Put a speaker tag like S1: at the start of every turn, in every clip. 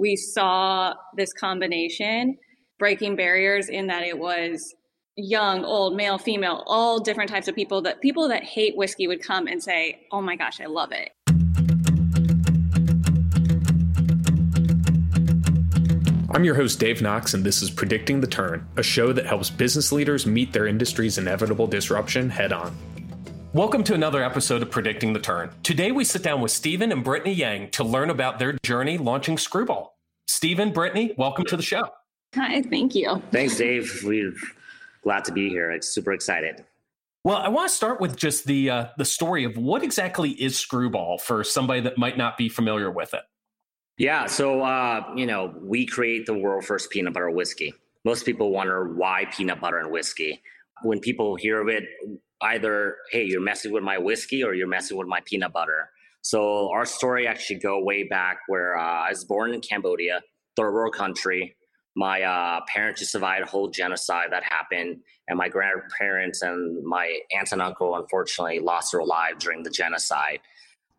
S1: we saw this combination breaking barriers in that it was young, old, male, female, all different types of people that people that hate whiskey would come and say, "Oh my gosh, I love it."
S2: I'm your host, Dave Knox, and this is Predicting the Turn, a show that helps business leaders meet their industry's inevitable disruption head on. Welcome to another episode of Predicting the Turn. Today we sit down with Steven and Brittany Yeng to learn about their journey launching Screwball. Steven, Brittany, welcome to the show.
S1: Hi, thank you.
S3: Thanks, Dave. We're glad to be here. I'm super excited.
S2: Well, I want to start with just the uh, the story of what exactly is Screwball for somebody that might not be familiar with it.
S3: Yeah, so uh, you know, we create the world first peanut butter whiskey. Most people wonder why peanut butter and whiskey. When people hear of it, either hey, you're messing with my whiskey or you're messing with my peanut butter. So our story actually go way back where uh, I was born in Cambodia, third world country. My uh, parents just survived a whole genocide that happened, and my grandparents and my aunt and uncle unfortunately lost their lives during the genocide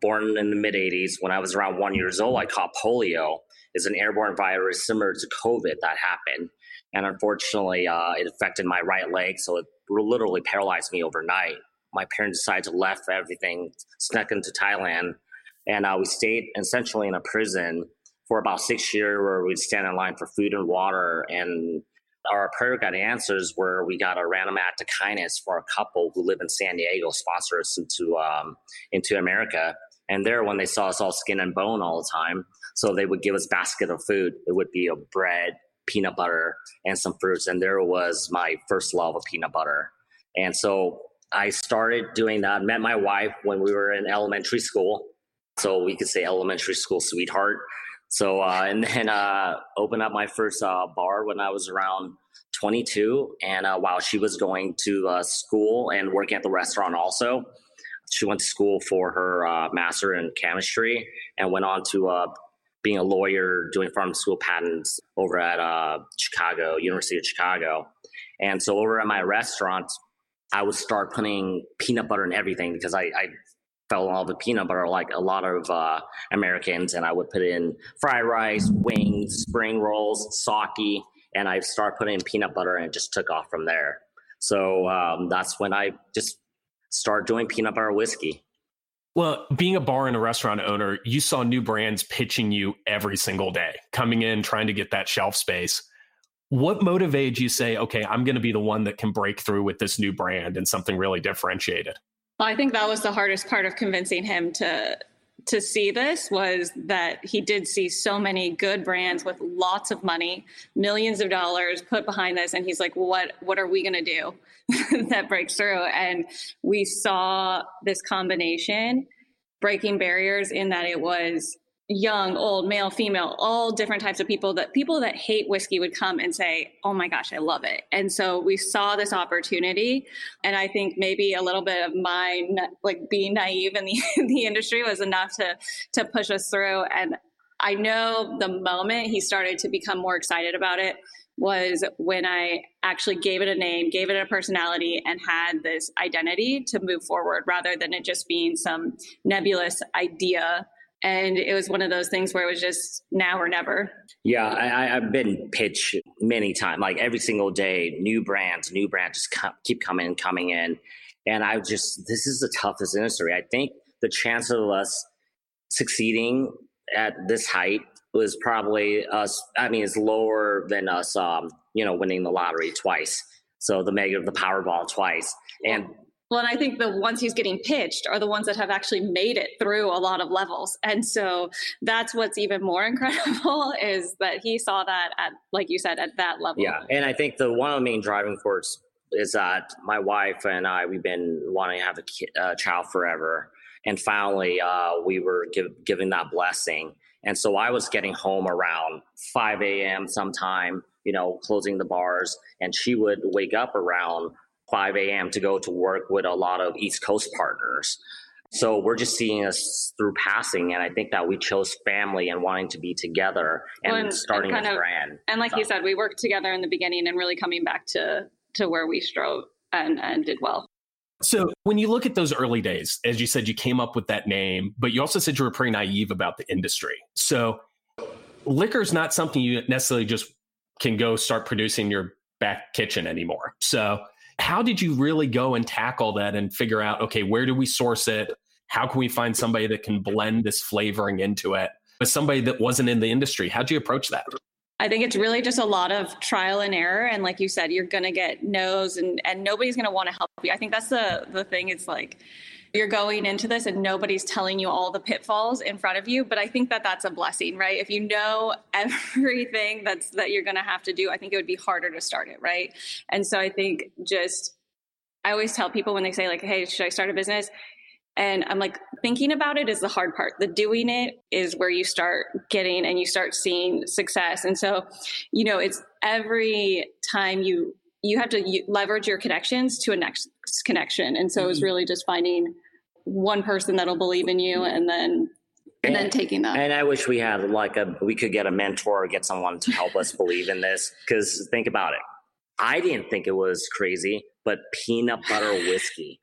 S3: born in the mid 80s. When I was around one years old, I caught polio. It's an airborne virus similar to COVID that happened. And unfortunately, uh, it affected my right leg. So it literally paralyzed me overnight. My parents decided to left everything, snuck into Thailand. And uh, we stayed essentially in a prison for about six years where we'd stand in line for food and water. And our prayer got answers where we got a random act of kindness for a couple who live in San Diego, sponsor us into um, into America. And there, when they saw us all skin and bone all the time, so they would give us basket of food. It would be a bread, peanut butter, and some fruits. And there was my first love of peanut butter. And so I started doing that. Met my wife when we were in elementary school, so we could say elementary school sweetheart. So uh, and then uh, opened up my first uh, bar when I was around 22, and uh, while she was going to uh, school and working at the restaurant also, she went to school for her uh, master in chemistry and went on to uh, being a lawyer doing pharmaceutical patents over at Chicago, University of Chicago. And so over at my restaurant, I would start putting peanut butter in everything because I, I fell in love with peanut butter like a lot of uh, Americans. And I would put in fried rice, wings, spring rolls, sake, and I started putting in peanut butter and it just took off from there. So um, that's when I just start doing peanut butter whiskey.
S2: Well, being a bar and a restaurant owner, you saw new brands pitching you every single day, coming in, trying to get that shelf space. What motivated you say, okay, I'm going to be the one that can break through with this new brand and something really differentiated?
S1: Well, I think that was the hardest part of convincing him to to see this was that he did see so many good brands with lots of money, millions of dollars put behind this, and he's like, "What? What are we going to do that breaks through?" And we saw this combination breaking barriers in that it was young, old, male, female, all different types of people that people that hate whiskey would come and say, "Oh my gosh, I love it." And so we saw this opportunity, and I think maybe a little bit of my like being naive in the the industry was enough to to push us through. And I know the moment he started to become more excited about it was when I actually gave it a name, gave it a personality, and had this identity to move forward rather than it just being some nebulous idea and it was one of those things where it was just now or never.
S3: Yeah, I, have been pitched many times, like every single day, new brands, new brands just keep coming, and coming in, and I just this is the toughest industry. I think the chance of us succeeding at this height was probably us. I mean, it's lower than us, um, you know, winning the lottery twice. So the mega, the Powerball twice, and
S1: well, and I think the ones he's getting pitched are the ones that have actually made it through a lot of levels. And so that's what's even more incredible is that he saw that at, like you said, at that level.
S3: Yeah. And I think the one of the main driving force is that my wife and I, we've been wanting to have a kid, uh, child forever. And finally, uh, we were give, given that blessing. And so I was getting home around 5 a.m. sometime, you know, closing the bars. And she would wake up around 5 a.m. to go to work with a lot of East Coast partners. So we're just seeing us through passing, and I think that we chose family and wanting to be together and, well, and starting and this of, brand.
S1: And like so. you said, we worked together in the beginning and really coming back to to where we strove and, and did well.
S2: So when you look at those early days, as you said, you came up with that name, but you also said you were pretty naive about the industry. So liquor is not something you necessarily just can go start producing your back kitchen anymore. So, how did you really go and tackle that and figure out, okay, where do we source it? How can we find somebody that can blend this flavoring into it? But somebody that wasn't in the industry, how'd you approach that?
S1: I think it's really just a lot of trial and error. And like you said, you're going to get no's and, and nobody's going to want to help you. I think that's the, the thing. It's like, you're going into this and nobody's telling you all the pitfalls in front of you but i think that that's a blessing right? If you know everything that's that you're going to have to do i think it would be harder to start it right? And so i think just i always tell people when they say like hey should i start a business? And i'm like thinking about it is the hard part. The doing it is where you start getting and you start seeing success. And so you know it's every time you you have to leverage your connections to a next connection. And so mm-hmm. it's really just finding one person that'll believe in you and then and, and, then taking that.
S3: And I wish we had like a we could get a mentor or get someone to help us believe in this. Cause think about it. I didn't think it was crazy, but peanut butter whiskey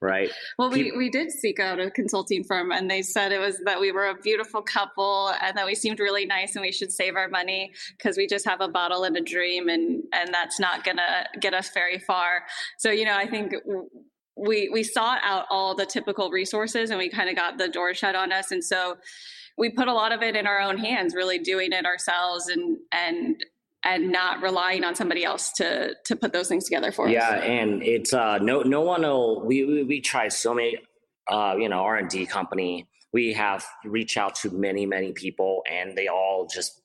S3: right?
S1: Well, we, we did seek out a consulting firm and they said it was that we were a beautiful couple and that we seemed really nice and we should save our money because we just have a bottle and a dream and, and that's not going to get us very far. So, you know, I think we, we sought out all the typical resources and we kind of got the door shut on us. And so we put a lot of it in our own hands, really doing it ourselves and, and and not relying on somebody else to to put those things together for
S3: yeah,
S1: us.
S3: Yeah, and it's uh, no no one will. We we, we try so many, uh, you know, R and D company. We have reached out to many many people, and they all just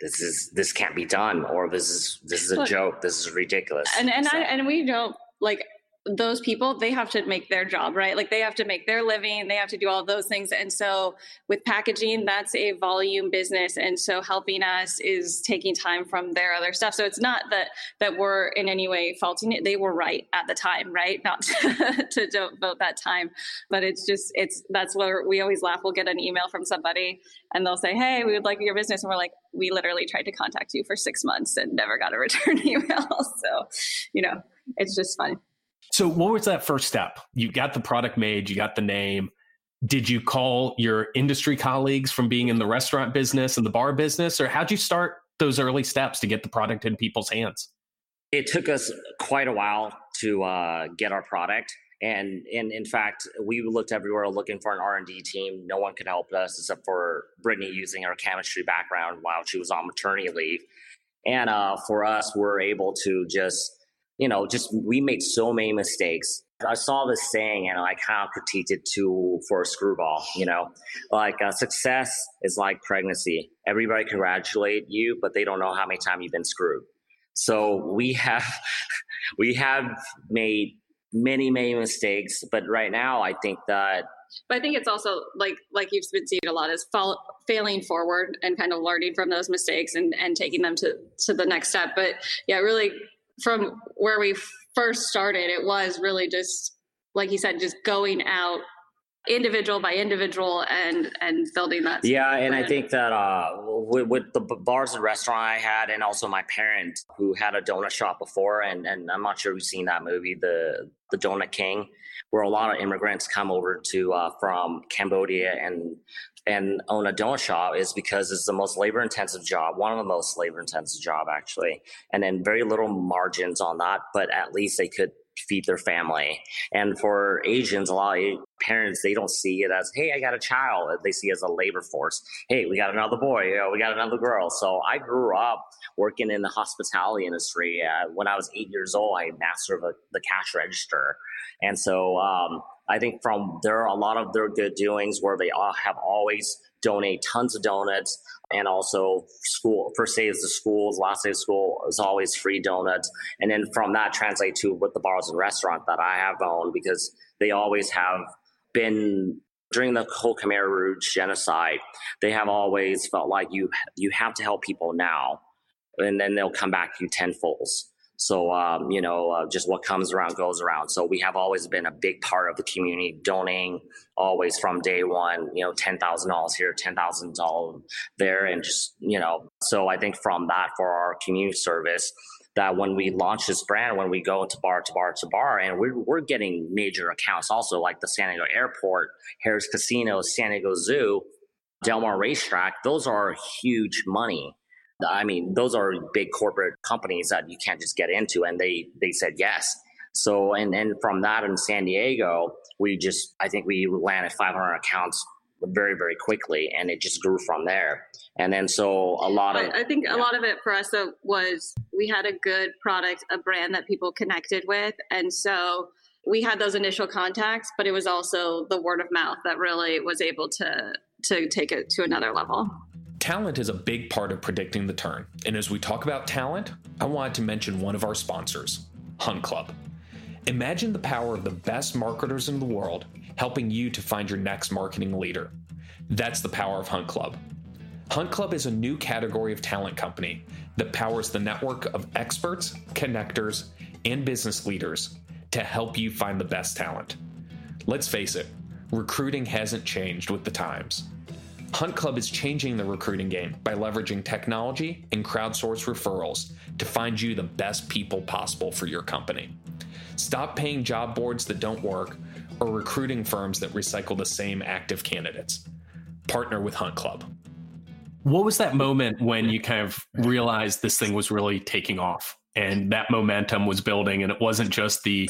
S3: this is this can't be done, or this is this is a Look, joke. This is ridiculous.
S1: And and so. I, and we don't like those people they have to make their job right? Like they have to make their living they have to do all those things. And so with packaging that's a volume business. And so helping us is taking time from their other stuff. So it's not that that we're in any way faulting it. They were right at the time right? Not to, to devote that time. But it's just it's that's where we always laugh. We'll get an email from somebody and they'll say hey we would like your business. And we're like we literally tried to contact you for six months and never got a return email. So you know it's just fun
S2: so, what was that first step? You got the product made, you got the name. Did you call your industry colleagues from being in the restaurant business and the bar business, or how'd you start those early steps to get the product in people's hands?
S3: It took us quite a while to uh, get our product. And, and in fact, we looked everywhere looking for an R&D team. No one could help us except for Brittany using her chemistry background while she was on maternity leave. And uh, for us, we're able to just you know, just we made so many mistakes. I saw this saying and I kind of critiqued it to for a screwball, you know, like uh, success is like pregnancy. Everybody congratulate you, but they don't know how many times you've been screwed. So we have, we have made many, many mistakes, but right now I think that
S1: but I think it's also like like you've been seeing a lot is fall, failing forward and kind of learning from those mistakes and and taking them to to the next step. But yeah, really from where we first started, it was really just like you said, just going out individual by individual and and building that.
S3: Yeah, and I think that uh, with, with, the bars and restaurant I had, and also my parents who had a donut shop before, and and I'm not sure we've seen that movie, the the Donut King, where a lot of immigrants come over to uh, from Cambodia and and own a donut shop is because it's the most labor intensive job, one of the most labor intensive job actually, and then very little margins on that, but at least they could feed their family. And for Asians, a lot of parents they don't see it as, hey, I got a child. They see it as a labor force. Hey, we got another boy. You know, we got another girl. So I grew up working in the hospitality industry. Uh, when I was eight years old, I mastered the, the cash register, and so. Um, I think from there, a lot of their good doings where they all have always donate tons of donuts. And also school first day is the schools last day of school is always free donuts. And then from that translate to with the bars and restaurant that i have owned because they always have been during the whole khmer rouge genocide they have always felt like you you have to help people now. And then they'll come back to you tenfold so, um, you know, uh, just what comes around goes around. So we have always been a big part of the community, donating always from day one, you know, $10,000 here, $10,000 there. And just, you know, so I think from that for our community service, that when we launch this brand, when we go to bar to bar to bar, and we're, we're getting major accounts also like the San Diego Airport, Harrah's Casino, San Diego Zoo, Del Mar Racetrack, those are huge money. I mean, those are big corporate companies that you can't just get into, and they they said yes. So, and and from that in San Diego, we just I think we landed 500 accounts very very quickly, and it just grew from there. And then so a lot of
S1: I think yeah. a lot of it for us though was we had a good product, a brand that people connected with, and so we had those initial contacts, but it was also the word of mouth that really was able to to take it to another level.
S2: Talent is a big part of predicting the turn. And as we talk about talent, I wanted to mention one of our sponsors, Hunt Club. Imagine the power of the best marketers in the world helping you to find your next marketing leader. That's the power of Hunt Club. Hunt Club is a new category of talent company that powers the network of experts, connectors, and business leaders to help you find the best talent. Let's face it, recruiting hasn't changed with the times. Hunt Club is changing the recruiting game by leveraging technology and crowdsource referrals to find you the best people possible for your company. Stop paying job boards that don't work or recruiting firms that recycle the same active candidates. Partner with Hunt Club. What was that moment when you kind of realized this thing was really taking off and that momentum was building and it wasn't just the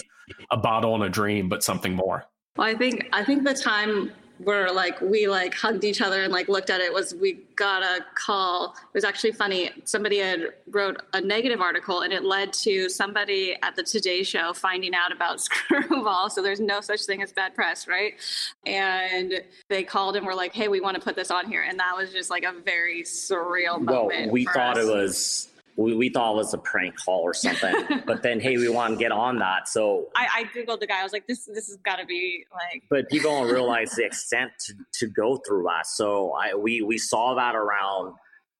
S2: a bottle and a dream but something more?
S1: Well, I think I think the time where like we like hugged each other and like looked at it was we got a call. It was actually funny. Somebody had wrote a negative article and it led to somebody at the Today Show finding out about Screwball. So there's no such thing as bad press, right? And they called and were like, "Hey, we want to put this on here," and that was just like a very surreal moment.
S3: Well, we thought
S1: us.
S3: it was we, we thought it was a prank call or something. but then, hey, we want to get on that. So
S1: I, I googled the guy. I was like, this this has got to be like.
S3: But people don't realize the extent to, to go through that. So I we we saw that around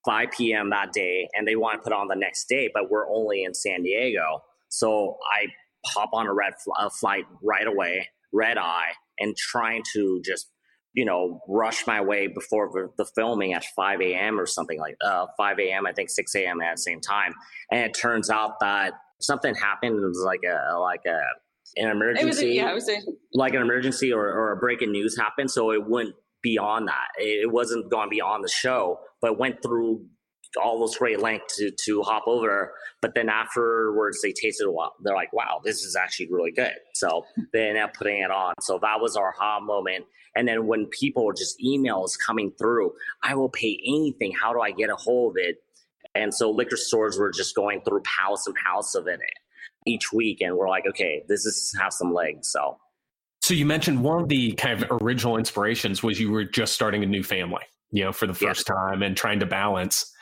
S3: 5 p.m. that day, and they want to put on the next day, but we're only in San Diego. So I hop on a red fl- a flight right away, red eye, and trying to just you know, rush my way before the filming at 5 a.m. or something like uh, 5 a.m. I think 6 a.m. at the same time. And it turns out that something happened. It was like a like a an emergency. It was a, yeah, it was a, like an emergency or, or a breaking news happened. So it went beyond that. It wasn't going beyond the show, but went through all those great lengths to, to hop over. But then afterwards, they tasted a while. They're like, wow, this is actually really good. So hmm. they ended up putting it on. So that was our aha moment. And then when people just emails coming through, I will pay anything. How do I get a hold of it? And so liquor stores were just going through house and house of it each week. And we're like, okay, this is have some legs. So
S2: so you mentioned one of the kind of original inspirations was you were just starting a new family, you know, for the first yeah. time and trying to balance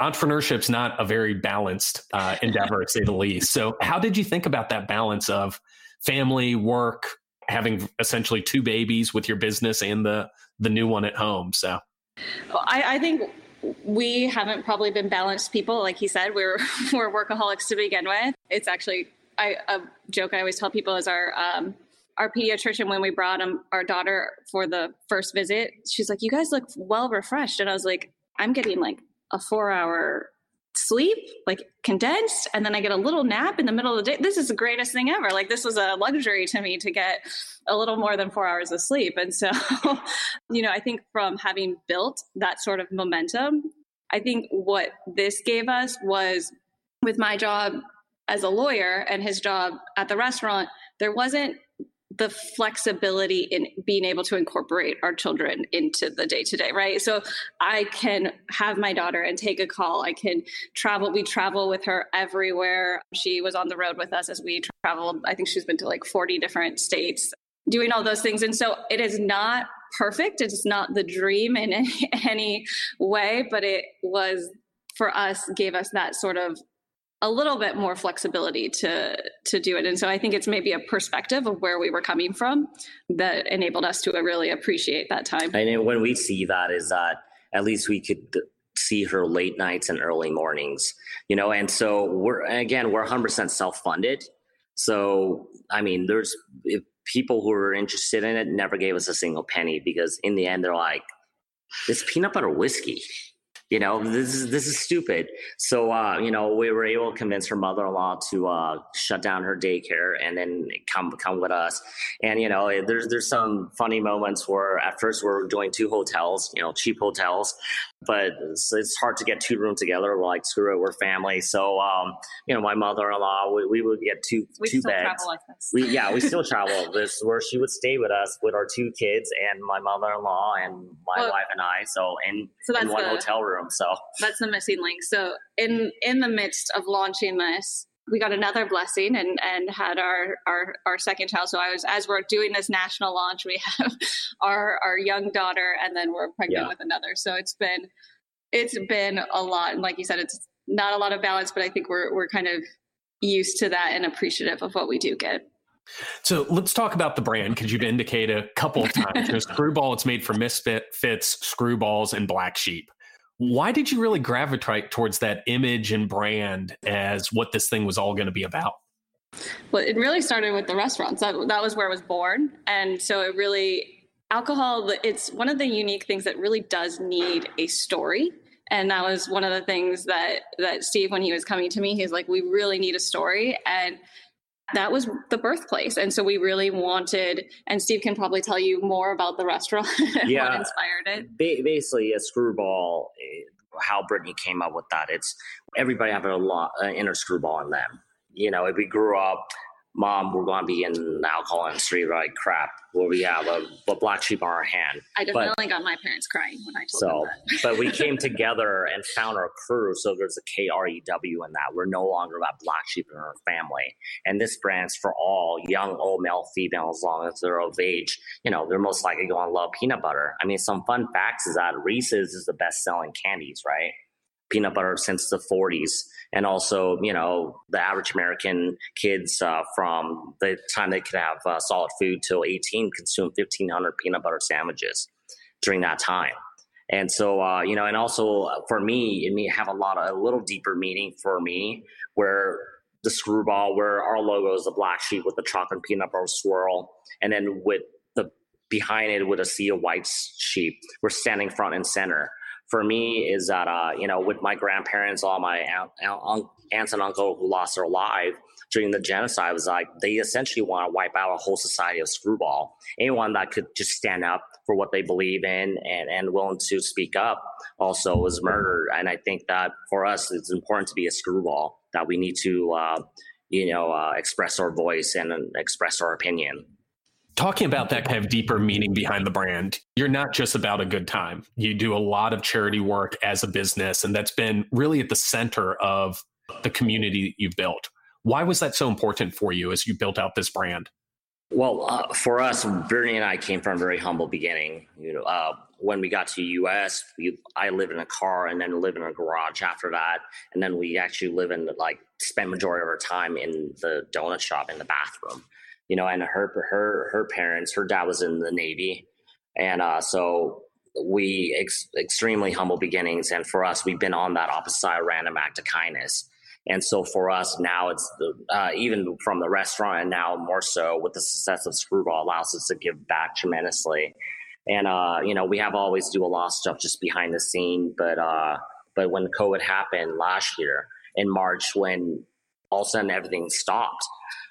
S2: entrepreneurship's not a very balanced uh, endeavor, to say the least. So, how did you think about that balance of family, work, having essentially two babies with your business and the the new one at home? So,
S1: well, I, I think we haven't probably been balanced people. Like he said, we're we're workaholics to begin with. It's actually I, a joke I always tell people is our um, our pediatrician when we brought him our daughter for the first visit. She's like, "You guys look well refreshed," and I was like, "I'm getting like a four hour sleep, like condensed, and then I get a little nap in the middle of the day. This is the greatest thing ever. Like this was a luxury to me to get a little more than four hours of sleep. And so, you know, I think from having built that sort of momentum, I think what this gave us was with my job as a lawyer and his job at the restaurant, there wasn't the flexibility in being able to incorporate our children into the day to day, right? So I can have my daughter and take a call. I can travel. We travel with her everywhere. She was on the road with us as we traveled. I think she's been to like 40 different states doing all those things. And so it is not perfect. It's not the dream in any, any way, but it was for us, gave us that sort of a little bit more flexibility to to do it. And so i think it's maybe a perspective of where we were coming from that enabled us to really appreciate that time.
S3: And when we see that is that at least we could see her late nights and early mornings you know and so we're again we're 100% self-funded. So i mean there's people who are interested in it never gave us a single penny because in the end they're like this peanut butter whiskey you know this is this is stupid. So uh, you know we were able to convince her mother-in-law to uh, shut down her daycare and then come come with us. And you know there's there's some funny moments where at first we're doing two hotels you know cheap hotels but it's, it's hard to get two rooms together we're like screw it we're family. So um, you know my mother-in-law we, we would get two
S1: we
S3: two beds.
S1: like
S3: we yeah we still travel. This where she would stay with us with our two kids and my mother-in-law and my
S1: Well,
S3: wife and i so in,
S1: so
S3: in one
S1: the-
S3: hotel room so.
S1: That's the missing link. So in in the midst of launching this, we got another blessing and and had our our our second child. So I was as we're doing this national launch, we have our our young daughter, and then we're pregnant
S3: Yeah.
S1: with another. So it's been it's been a lot, and like you said, it's not a lot of balance, but I think we're we're kind of used to that and appreciative of what we do get.
S2: So let's talk about the brand because you've indicated a couple of times. There's Screwball, it's made from Misfits, Screwballs, and Black Sheep. Why did you really gravitate towards that image and brand as what this thing was all going to be about?
S1: Well, it really started with the restaurants. That, that was where it was born. And so it really, alcohol, it's one of the unique things that really does need a story. And that was one of the things that, that Steve, when he was coming to me, he's like, we really need a story. And that was the birthplace. And so we really wanted, and Steve can probably tell you more about the restaurant and
S3: Yeah.
S1: what inspired it.
S3: ba- basically a screwball eh, how brittany came up with that it's everybody having a lot uh, inner screwball in them you know if we grew up mom we're going to be in the alcohol industry like crap. Where we have a, a black sheep on our hand.
S1: I definitely got my parents crying when I told
S3: so
S1: them that.
S3: but we came together and found our crew. So there's a k-r-e-w in that. We're no longer about black sheep in our family. And this brand's for all young old male female as long as they're of age. You know they're most likely going to love peanut butter. I mean some fun facts is that reese's is the best selling candies right peanut butter since the 40s and also you know the average american kids uh, from the time they could have uh, solid food till 18 consume 1500 peanut butter sandwiches during that time. And so uh, you know and also uh, for me it may have a lot of a little deeper meaning for me where the screwball where our logo is the black sheep with the chocolate peanut butter swirl and then with the behind it with a sea of white sheep. We're standing front and center for me is that uh, you know with my grandparents all my aunt, aunt, aunts and uncle who lost their life during the genocide was like they essentially want to wipe out a whole society of screwball. Anyone that could just stand up for what they believe in and, and willing to speak up also was murdered. And i think that for us it's important to be a screwball that we need to uh, you know uh, express our voice and express our opinion
S2: Talking about that kind of deeper meaning behind the brand, you're not just about a good time. You do a lot of charity work as a business, and that's been really at the center of the community that you've built. Why was that so important for you as you built out this brand?
S3: Well, uh, for us, Bernie and I came from a very humble beginning. You know, uh, when we got to U.S., we, I lived in a car and then lived in a garage after that, and then we actually live in like spent majority of our time in the donut shop in the bathroom. You know, and her her her parents, her dad was in the Navy, and uh, so we ex- extremely humble beginnings. And for us, we've been on that opposite side, random act of kindness. And so for us now, it's the, uh, even from the restaurant, and now more so with the success of Screwball, allows us to give back tremendously. And uh, you know, we have always do a lot of stuff just behind the scene, but uh, but when COVID happened last year in March, when all of a sudden everything stopped,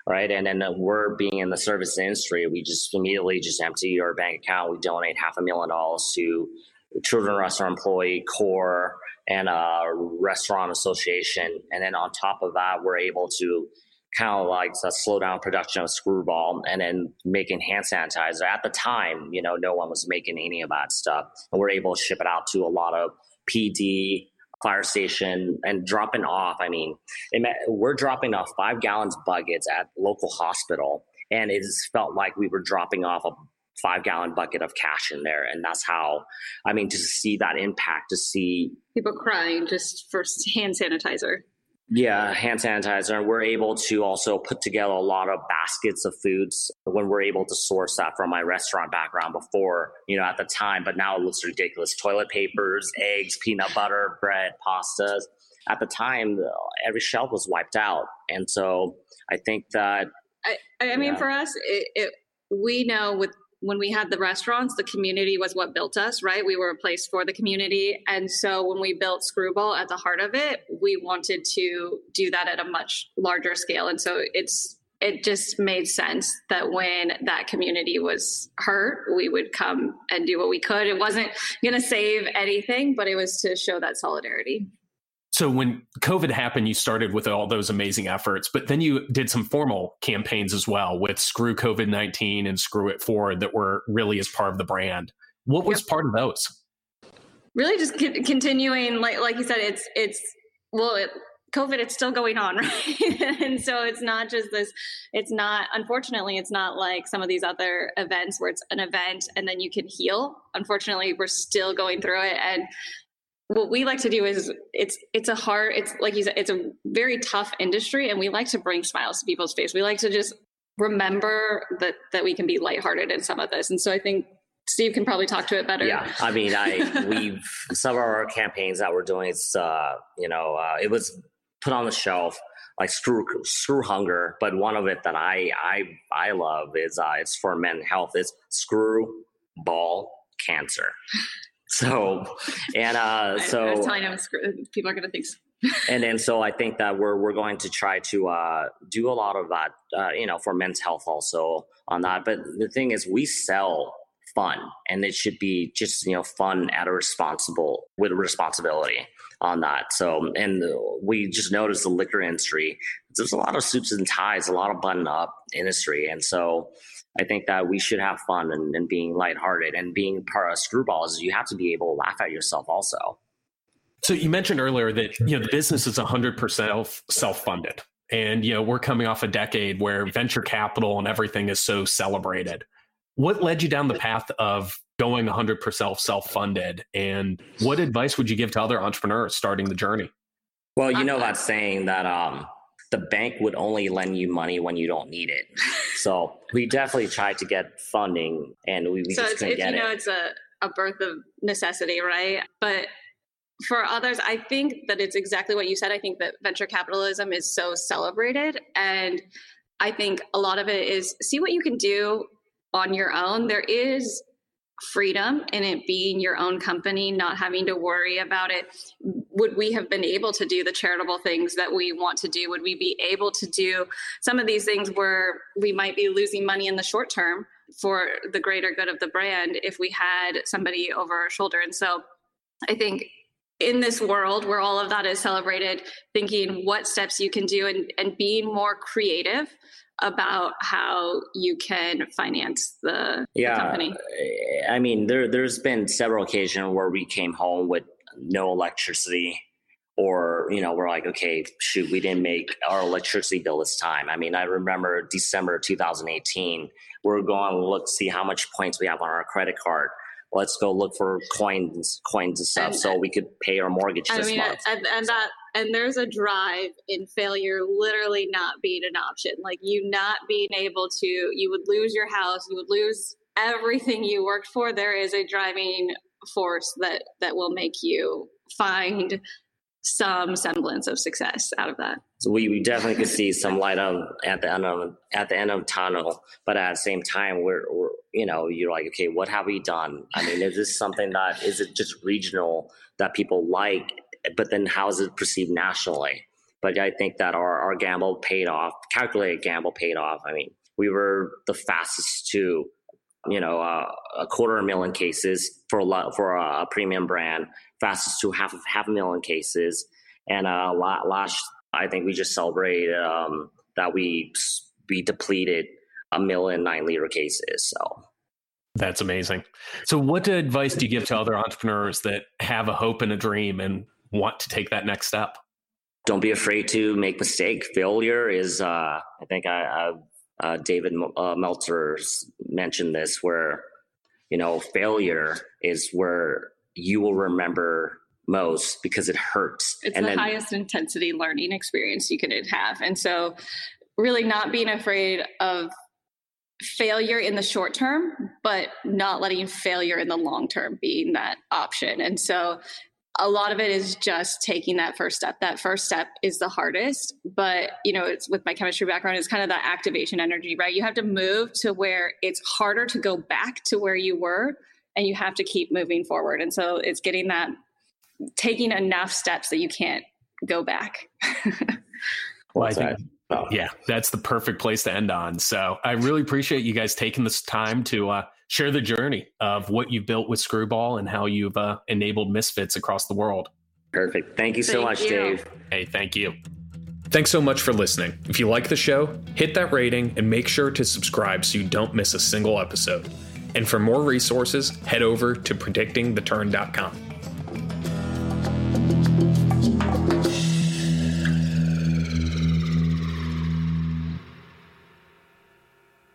S3: right? And then we're being in the service industry, we just immediately just empty our bank account. We donate half a million dollars to Children Restaurant Employee Core and a restaurant association. And then on top of that, we're able to kind of like uh, slow down production of Screwball and then making hand sanitizer. At the time, you know, no one was making any of that stuff. And we're able to ship it out to a lot of PD, fire station, and dropping off. I mean, we're dropping off five gallons buckets at local hospital. And it felt like we were dropping off a five gallon bucket of cash in there. And that's how, I mean, to see that impact, to see
S1: People crying just for hand sanitizer.
S3: Yeah, hand sanitizer. And we're able to also put together a lot of baskets of foods when we're able to source that from my restaurant background before, you know, at the time. But now it looks ridiculous. Toilet papers, eggs, peanut butter, bread, pastas. At the time, every shelf was wiped out. And so I think that,
S1: I, I mean,
S3: Yeah.
S1: for us, it, it, we know with when we had the restaurants, the community was what built us, right? We were a place for the community. And so when we built Screwball at the heart of it, we wanted to do that at a much larger scale. And so it's it just made sense that when that community was hurt, we would come and do what we could. It wasn't going to save anything, but it was to show that solidarity.
S2: So when COVID happened, you started with all those amazing efforts, but then you did some formal campaigns as well with Screw COVID 19 and Screw It Forward that were really as part of the brand. What was yep. part of those?
S1: Really just continuing, like, like you said, it's, it's, well, it, COVID, it's still going on, right? and so it's not just this, it's not, unfortunately, it's not like some of these other events where it's an event and then you can heal. Unfortunately, we're still going through it. And what we like to do is it's it's a hard it's like you said it's a very tough industry and we like to bring smiles to people's face. We like to just remember that that we can be lighthearted in some of this. And so i think steve can probably talk to it better.
S3: Yeah i mean i we've some of our campaigns that we're doing it's uh you know uh, it was put on the shelf like screw screw hunger. But one of it that i i i love is uh it's for men health it's screw ball cancer so, and uh, so
S1: I, was telling him people are going to think. So.
S3: and then so I think that we're we're going to try to uh, do a lot of that, uh, you know, for men's health also on that. But the thing is, we sell fun, and it should be just you know fun at a responsible with responsibility on that. So, and we just noticed the liquor industry. There's a lot of suits and ties, a lot of button up industry, and so I think that we should have fun and, and being lighthearted and being part of screwballs you have to be able to laugh at yourself also.
S2: So you mentioned earlier that you know the business is 100% self-funded. And you know, we're coming off a decade where venture capital and everything is so celebrated. What led you down the path of going 100% self-funded and what advice would you give to other entrepreneurs starting the journey?
S3: Well, you know that saying that um the bank would only lend you money when you don't need it. so we definitely tried to get funding, and we, we so just couldn't get
S1: you know,
S3: it.
S1: it's a, a birth of necessity, right? But for others, I think that it's exactly what you said. I think that venture capitalism is so celebrated, and I think a lot of it is see what you can do on your own. There is freedom in it being your own company, not having to worry about it. Would we have been able to do the charitable things that we want to do? Would we be able to do some of these things where we might be losing money in the short term for the greater good of the brand if we had somebody over our shoulder? And so I think in this world where all of that is celebrated, thinking what steps you can do and, and being more creative about how you can finance the, yeah, the company?
S3: I mean, there there's been several occasions where we came home with no electricity or you know we're like okay shoot we didn't make our electricity bill this time. I mean i remember december 2018 we are going to look see how much points we have on our credit card. Let's go look for coins coins and stuff and, so we could pay our mortgage I this mean, month.
S1: and, and that and there's a drive in failure literally not being an option like you not being able to you would lose your house you would lose everything you worked for there is a driving force that that will make you find some semblance of success out of that.
S3: So we, we definitely could see some light of at the end of at the end of tunnel, but at the same time, we're, we're you know you're like, okay, what have we done? I mean, is this something that is it just regional that people like, but then how is it perceived nationally? But I think that our our gamble paid off, calculated gamble paid off. I mean, we were the fastest to you know uh, a quarter a million cases for a lot, for a premium brand fastest to half of half a million cases. And uh, last, I think we just celebrated um, that we we depleted a million nine liter cases. So
S2: that's amazing. So, what advice do you give to other entrepreneurs that have a hope and a dream and want to take that next step?
S3: Don't be afraid to make mistake. Failure is, uh, I think, I, I uh, David uh, Meltzer mentioned this, where you know, failure is where you will remember most because it hurts.
S1: It's and the then, highest intensity learning experience you could have. And so, really not being afraid of failure in the short term, but not letting failure in the long term being that option. And so, a lot of it is just taking that first step. That first step is the hardest, but you know, it's with my chemistry background, it's kind of that activation energy, right? You have to move to where it's harder to go back to where you were and you have to keep moving forward. And so it's getting that taking enough steps that you can't go back.
S2: well, I think, oh. yeah, that's the perfect place to end on. So I really appreciate you guys taking this time to uh, share the journey of what you've built with Screwball and how you've uh, enabled misfits across the world.
S3: Perfect. Thank you so thank much, you. Dave.
S2: Hey, thank you. Thanks so much for listening. If you like the show, hit that rating and make sure to subscribe so you don't miss a single episode. And for more resources, head over to predictingtheturn.com.